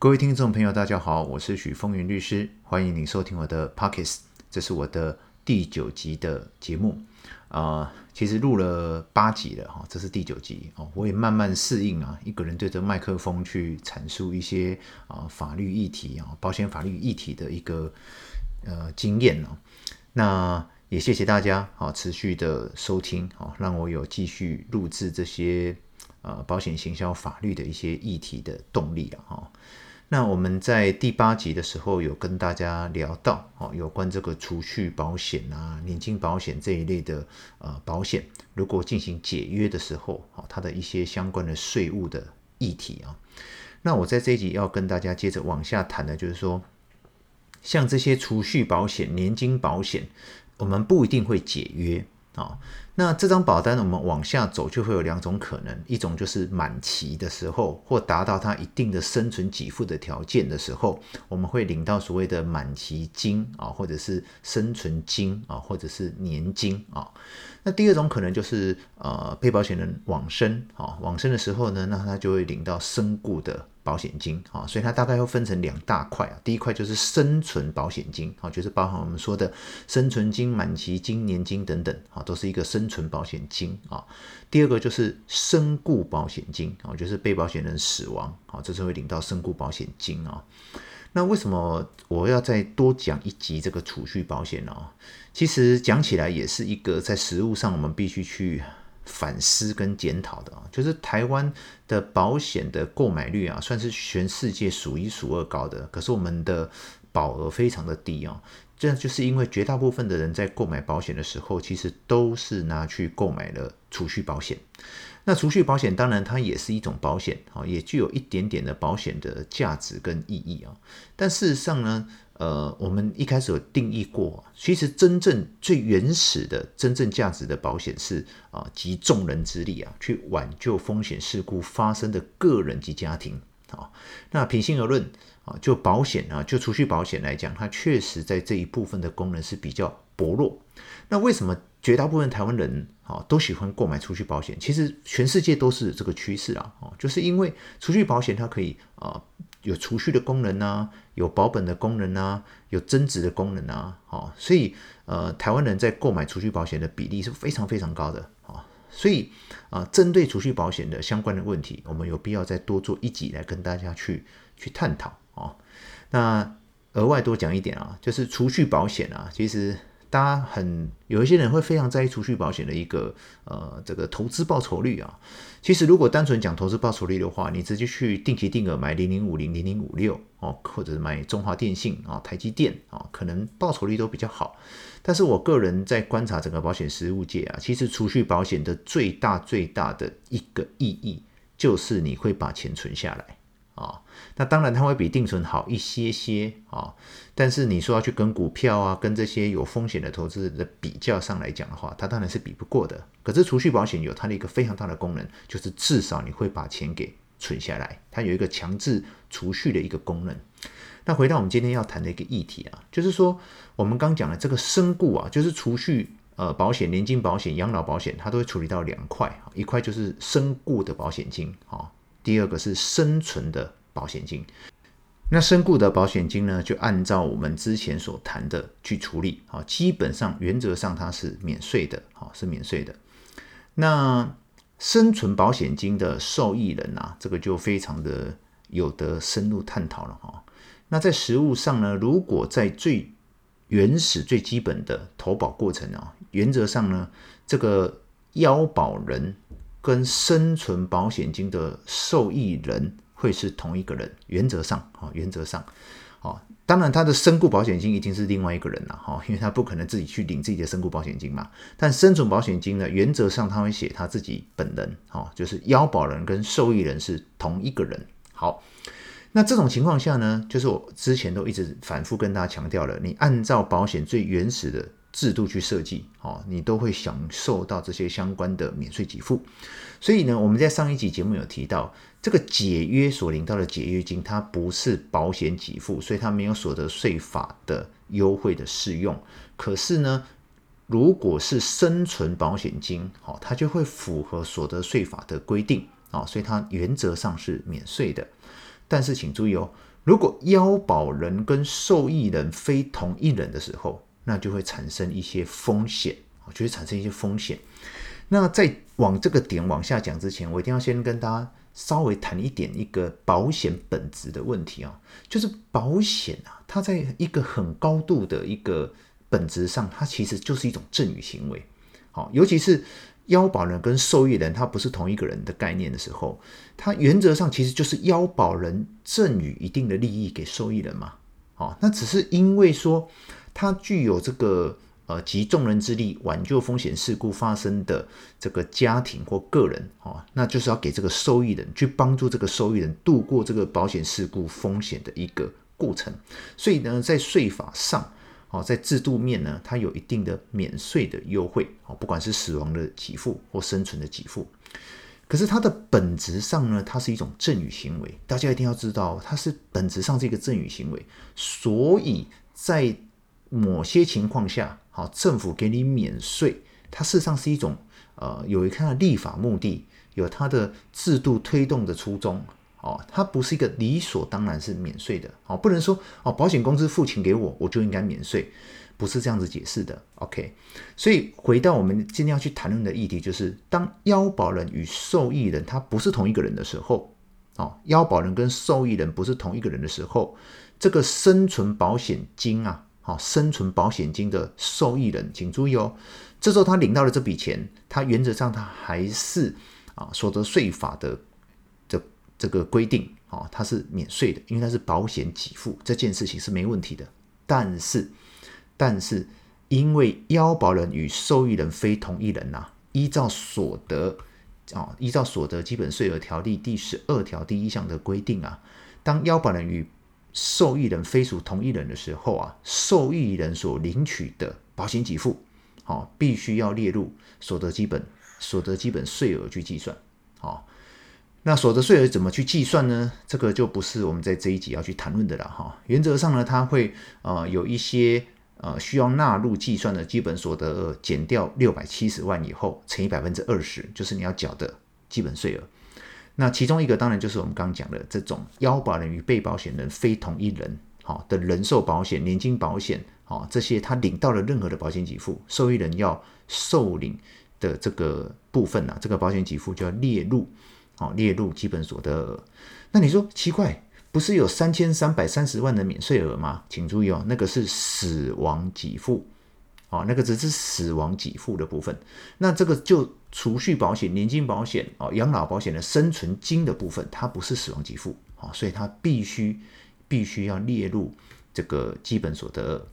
各位听众朋友，大家好，我是许峰云律师，欢迎您收听我的 Pockets，这是我的第九集的节目。啊、其实录了八集了哈，这是第九集哦，我也慢慢适应啊，一个人对着麦克风去阐述一些啊、法律议题啊，保险法律议题的一个呃经验哦。那也谢谢大家啊，持续的收听啊，让我有继续录制这些呃保险行销法律的一些议题的动力了哈。那我们在第八集的时候有跟大家聊到哦，有关这个储蓄保险啊、年金保险这一类的呃保险，如果进行解约的时候，哦，它的一些相关的税务的议题啊。那我在这一集要跟大家接着往下谈的，就是说，像这些储蓄保险、年金保险，我们不一定会解约啊。那这张保单呢，我们往下走就会有两种可能，一种就是满期的时候，或达到它一定的生存给付的条件的时候，我们会领到所谓的满期金啊，或者是生存金啊，或者是年金啊。那第二种可能就是呃，被保险人往生啊，往生的时候呢，那他就会领到身故的。保险金啊，所以它大概会分成两大块啊。第一块就是生存保险金啊，就是包含我们说的生存金、满期金、年金等等啊，都是一个生存保险金啊。第二个就是身故保险金啊，就是被保险人死亡啊，这是会领到身故保险金啊。那为什么我要再多讲一集这个储蓄保险呢？其实讲起来也是一个在实务上我们必须去。反思跟检讨的啊，就是台湾的保险的购买率啊，算是全世界数一数二高的。可是我们的保额非常的低啊，这样就是因为绝大部分的人在购买保险的时候，其实都是拿去购买了储蓄保险。那储蓄保险当然它也是一种保险啊，也具有一点点的保险的价值跟意义啊。但事实上呢，呃，我们一开始有定义过，其实真正最原始的、真正价值的保险是啊，集众人之力啊，去挽救风险事故发生的个人及家庭啊。那平心而论啊，就保险啊，就储蓄保险来讲，它确实在这一部分的功能是比较薄弱。那为什么绝大部分台湾人啊都喜欢购买储蓄保险？其实全世界都是这个趋势啊，就是因为储蓄保险它可以啊。有储蓄的功能啊，有保本的功能啊，有增值的功能啊，好，所以呃，台湾人在购买储蓄保险的比例是非常非常高的啊，所以啊，针对储蓄保险的相关的问题，我们有必要再多做一集来跟大家去去探讨啊。那额外多讲一点啊，就是储蓄保险啊，其实。大家很有一些人会非常在意储蓄保险的一个呃这个投资报酬率啊。其实如果单纯讲投资报酬率的话，你直接去定期定额买零零五零零零五六哦，或者是买中华电信啊、台积电啊，可能报酬率都比较好。但是我个人在观察整个保险实务界啊，其实储蓄保险的最大最大的一个意义就是你会把钱存下来。啊，那当然它会比定存好一些些啊，但是你说要去跟股票啊，跟这些有风险的投资的比较上来讲的话，它当然是比不过的。可是储蓄保险有它的一个非常大的功能，就是至少你会把钱给存下来，它有一个强制储蓄的一个功能。那回到我们今天要谈的一个议题啊，就是说我们刚讲的这个身故啊，就是储蓄呃保险、年金保险、养老保险，它都会处理到两块，一块就是身故的保险金啊。第二个是生存的保险金，那身故的保险金呢，就按照我们之前所谈的去处理，啊，基本上原则上它是免税的，好，是免税的。那生存保险金的受益人啊，这个就非常的有得深入探讨了哈。那在实务上呢，如果在最原始、最基本的投保过程啊，原则上呢，这个腰保人。跟生存保险金的受益人会是同一个人，原则上啊，原则上，哦，当然他的身故保险金一定是另外一个人了哈，因为他不可能自己去领自己的身故保险金嘛。但生存保险金呢，原则上他会写他自己本人，哦，就是腰保人跟受益人是同一个人。好，那这种情况下呢，就是我之前都一直反复跟大家强调了，你按照保险最原始的。制度去设计，哦，你都会享受到这些相关的免税给付。所以呢，我们在上一集节目有提到，这个解约所领到的解约金，它不是保险给付，所以它没有所得税法的优惠的适用。可是呢，如果是生存保险金，哦，它就会符合所得税法的规定，哦，所以它原则上是免税的。但是请注意哦，如果腰保人跟受益人非同一人的时候，那就会产生一些风险啊，就会产生一些风险。那在往这个点往下讲之前，我一定要先跟大家稍微谈一点一个保险本质的问题啊，就是保险啊，它在一个很高度的一个本质上，它其实就是一种赠与行为。好，尤其是。腰保人跟受益人，他不是同一个人的概念的时候，他原则上其实就是腰保人赠与一定的利益给受益人嘛。哦，那只是因为说它具有这个呃集众人之力挽救风险事故发生的这个家庭或个人，哦，那就是要给这个受益人去帮助这个受益人度过这个保险事故风险的一个过程。所以呢，在税法上。哦，在制度面呢，它有一定的免税的优惠，哦，不管是死亡的给付或生存的给付，可是它的本质上呢，它是一种赠与行为，大家一定要知道，它是本质上是一个赠与行为，所以在某些情况下，好，政府给你免税，它事实上是一种呃，有一个立法目的，有它的制度推动的初衷。哦，它不是一个理所当然是免税的，哦，不能说哦，保险公司付钱给我，我就应该免税，不是这样子解释的。OK，所以回到我们今天要去谈论的议题，就是当腰保人与受益人他不是同一个人的时候，哦，腰保人跟受益人不是同一个人的时候，这个生存保险金啊，好，生存保险金的受益人，请注意哦，这时候他领到了这笔钱，他原则上他还是啊所得税法的。这这个规定哦，他是免税的，因为他是保险给付，这件事情是没问题的。但是，但是因为腰保人与受益人非同一人呐、依照所得啊，依照所得基本税额条例第十二条第一项的规定啊，当腰保人与受益人非属同一人的时候啊，受益人所领取的保险给付，哦，必须要列入所得基本所得基本税额去计算，哦。那所得税额怎么去计算呢？这个就不是我们在这一集要去谈论的了哈。原则上呢，它会呃有一些呃需要纳入计算的基本所得额减掉六百七十万以后乘以百分之二十，就是你要缴的基本税额。那其中一个当然就是我们刚刚讲的这种要保人与被保险人非同一人好的人寿保险、年金保险好这些，他领到了任何的保险给付，受益人要受领的这个部分啊，这个保险给付就要列入。好，列入基本所得额。那你说奇怪，不是有三千三百三十万的免税额吗？请注意哦，那个是死亡给付，哦，那个只是死亡给付的部分。那这个就储蓄保险、年金保险、哦，养老保险的生存金的部分，它不是死亡给付，哦，所以它必须必须要列入这个基本所得。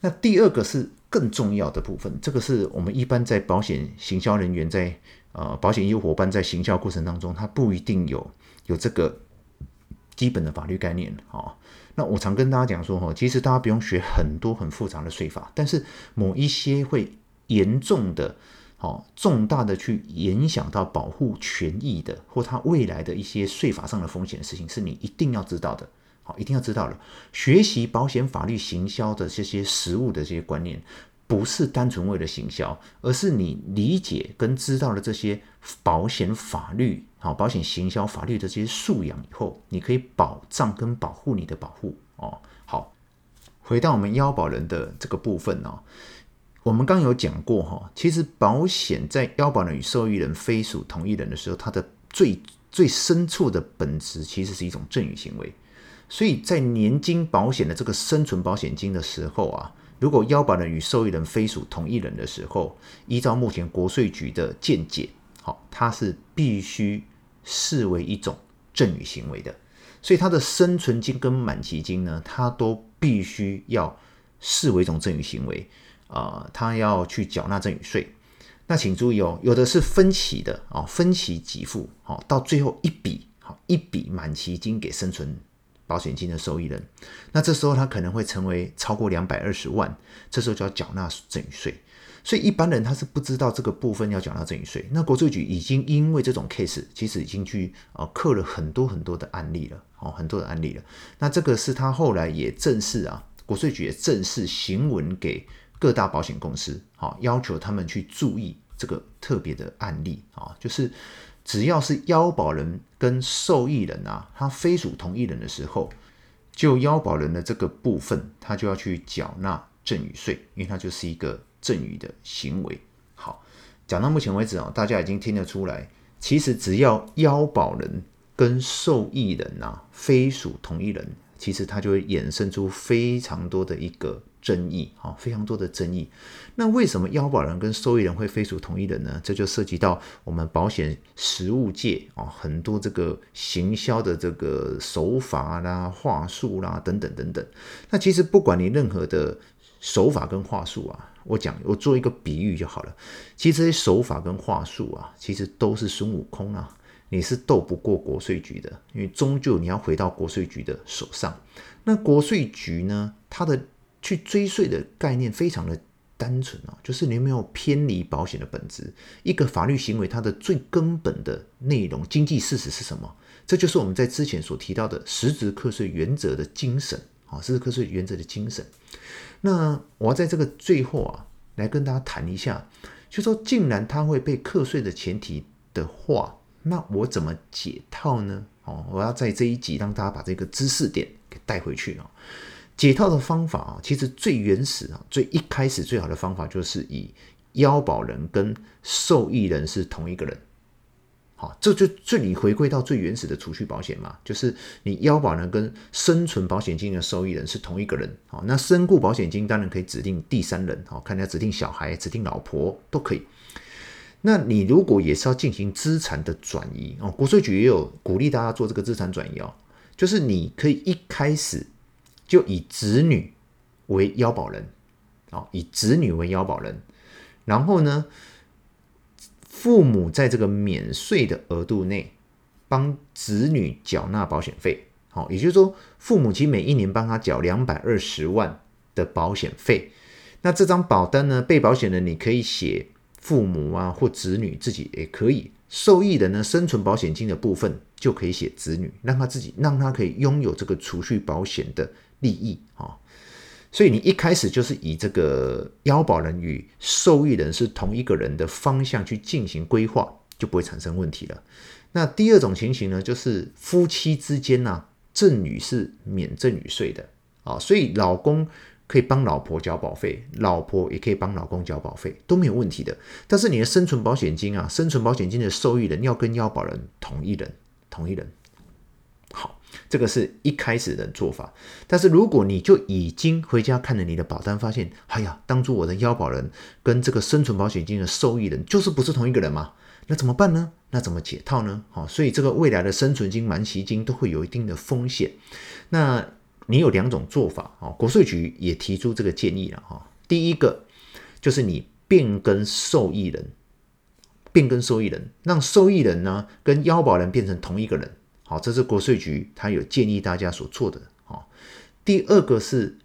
那第二个是更重要的部分，这个是我们一般在保险行销人员在。呃，保险业务伙伴在行销过程当中，他不一定有有这个基本的法律概念、哦。那我常跟大家讲说，哈，其实大家不用学很多很复杂的税法，但是某一些会严重的、哦重大的去影响到保护权益的，或它未来的一些税法上的风险的事情，是你一定要知道的。好，一定要知道了。学习保险法律行销的这些实务的这些观念。不是单纯为了行销，而是你理解跟知道了这些保险法律、好保险行销法律的这些素养以后，你可以保障跟保护你的保护哦。好，回到我们腰保人的这个部分哦，我们刚有讲过哈，其实保险在腰保人与受益人非属同一人的时候，它的最最深处的本质其实是一种赠与行为，所以在年金保险的这个生存保险金的时候啊。如果要保人与受益人非属同一人的时候，依照目前国税局的见解，好，它是必须视为一种赠与行为的，所以它的生存金跟满期金呢，它都必须要视为一种赠与行为，啊、呃，它要去缴纳赠与税。那请注意哦，有的是分期的啊，分期给付，好，到最后一笔好一笔满期金给生存。保险金的受益人，那这时候他可能会成为超过两百二十万，这时候就要缴纳赠与税。所以一般人他是不知道这个部分要缴纳赠与税。那国税局已经因为这种 case，其实已经去呃刻了很多很多的案例了，哦，很多的案例了。那这个是他后来也正式啊，国税局也正式行文给各大保险公司，好，要求他们去注意这个特别的案例啊，就是。只要是腰保人跟受益人啊，他非属同一人的时候，就腰保人的这个部分，他就要去缴纳赠与税，因为它就是一个赠与的行为。好，讲到目前为止啊，大家已经听得出来，其实只要腰保人跟受益人啊，非属同一人，其实它就会衍生出非常多的一个。争议啊，非常多的争议。那为什么腰保人跟受益人会非属同一人呢？这就涉及到我们保险实务界啊，很多这个行销的这个手法啦、话术啦等等等等。那其实不管你任何的手法跟话术啊，我讲我做一个比喻就好了。其实这些手法跟话术啊，其实都是孙悟空啊，你是斗不过国税局的，因为终究你要回到国税局的手上。那国税局呢，它的去追税的概念非常的单纯啊，就是你有没有偏离保险的本质。一个法律行为它的最根本的内容、经济事实是什么？这就是我们在之前所提到的实质课税原则的精神啊，实质课税原则的精神。那我要在这个最后啊，来跟大家谈一下，就说既然它会被课税的前提的话，那我怎么解套呢？哦，我要在这一集让大家把这个知识点给带回去啊。解套的方法啊，其实最原始啊，最一开始最好的方法就是以腰保人跟受益人是同一个人，好，这就这里回归到最原始的储蓄保险嘛，就是你腰保人跟生存保险金的受益人是同一个人，好，那身故保险金当然可以指定第三人，好，看你要指定小孩、指定老婆都可以。那你如果也是要进行资产的转移哦，国税局也有鼓励大家做这个资产转移哦，就是你可以一开始。就以子女为腰保人，哦，以子女为腰保人，然后呢，父母在这个免税的额度内帮子女缴纳保险费，好，也就是说，父母亲每一年帮他缴两百二十万的保险费，那这张保单呢，被保险人你可以写父母啊或子女自己也可以，受益人呢，生存保险金的部分就可以写子女，让他自己让他可以拥有这个储蓄保险的。利益啊，所以你一开始就是以这个腰保人与受益人是同一个人的方向去进行规划，就不会产生问题了。那第二种情形呢，就是夫妻之间呢，赠与是免赠与税的啊，所以老公可以帮老婆交保费，老婆也可以帮老公交保费，都没有问题的。但是你的生存保险金啊，生存保险金的受益人要跟腰保人同一人，同一人。好这个是一开始的做法，但是如果你就已经回家看了你的保单，发现，哎呀，当初我的腰保人跟这个生存保险金的受益人就是不是同一个人嘛？那怎么办呢？那怎么解套呢？好，所以这个未来的生存金、满期金都会有一定的风险。那你有两种做法啊，国税局也提出这个建议了哈。第一个就是你变更受益人，变更受益人，让受益人呢跟腰保人变成同一个人。好，这是国税局他有建议大家所做的。好，第二个是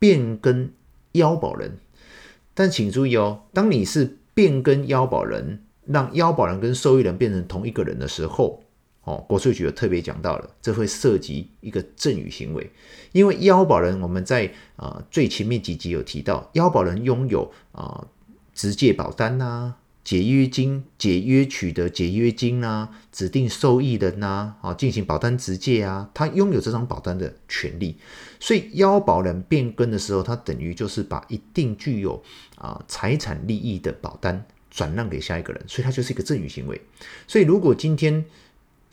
变更腰保人，但请注意哦，当你是变更腰保人，让腰保人跟受益人变成同一个人的时候，哦，国税局有特别讲到了，这会涉及一个赠与行为，因为腰保人我们在啊、呃、最前面几集有提到，腰保人拥有啊、直借保单呐、解约金、解约取得解约金啊，指定受益人呐，啊，进行保单直借啊，他拥有这张保单的权利。所以腰保人变更的时候，他等于就是把一定具有啊财产利益的保单转让给下一个人，所以它就是一个赠与行为。所以如果今天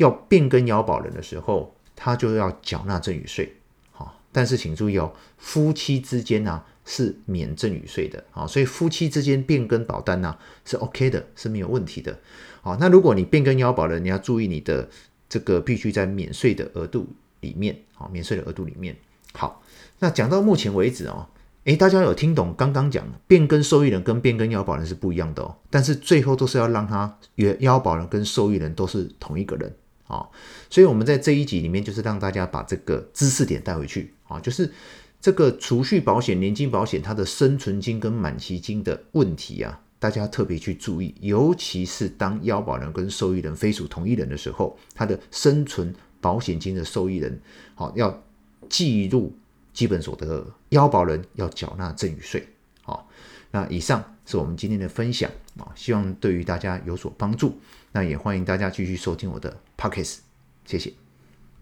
要变更腰保人的时候，他就要缴纳赠与税。好，但是请注意哦，夫妻之间呢、啊。是免赠与税的啊，所以夫妻之间变更保单呢、是 OK 的，是没有问题的。好，那如果你变更腰保人，你要注意你的这个必须在免税的额度里面，好，免税的额度里面。好，那讲到目前为止哦，诶，大家有听懂刚刚讲变更受益人跟变更腰保人是不一样的哦，但是最后都是要让他原腰保人跟受益人都是同一个人啊，所以我们在这一集里面就是让大家把这个知识点带回去啊，就是。这个储蓄保险、年金保险，它的生存金跟满期金的问题啊，大家特别去注意，尤其是当腰保人跟受益人非属同一人的时候，他的生存保险金的受益人，好，要计入基本所得，额，腰保人要缴纳赠与税。好，那以上是我们今天的分享啊，希望对于大家有所帮助。那也欢迎大家继续收听我的 Podcast，谢谢。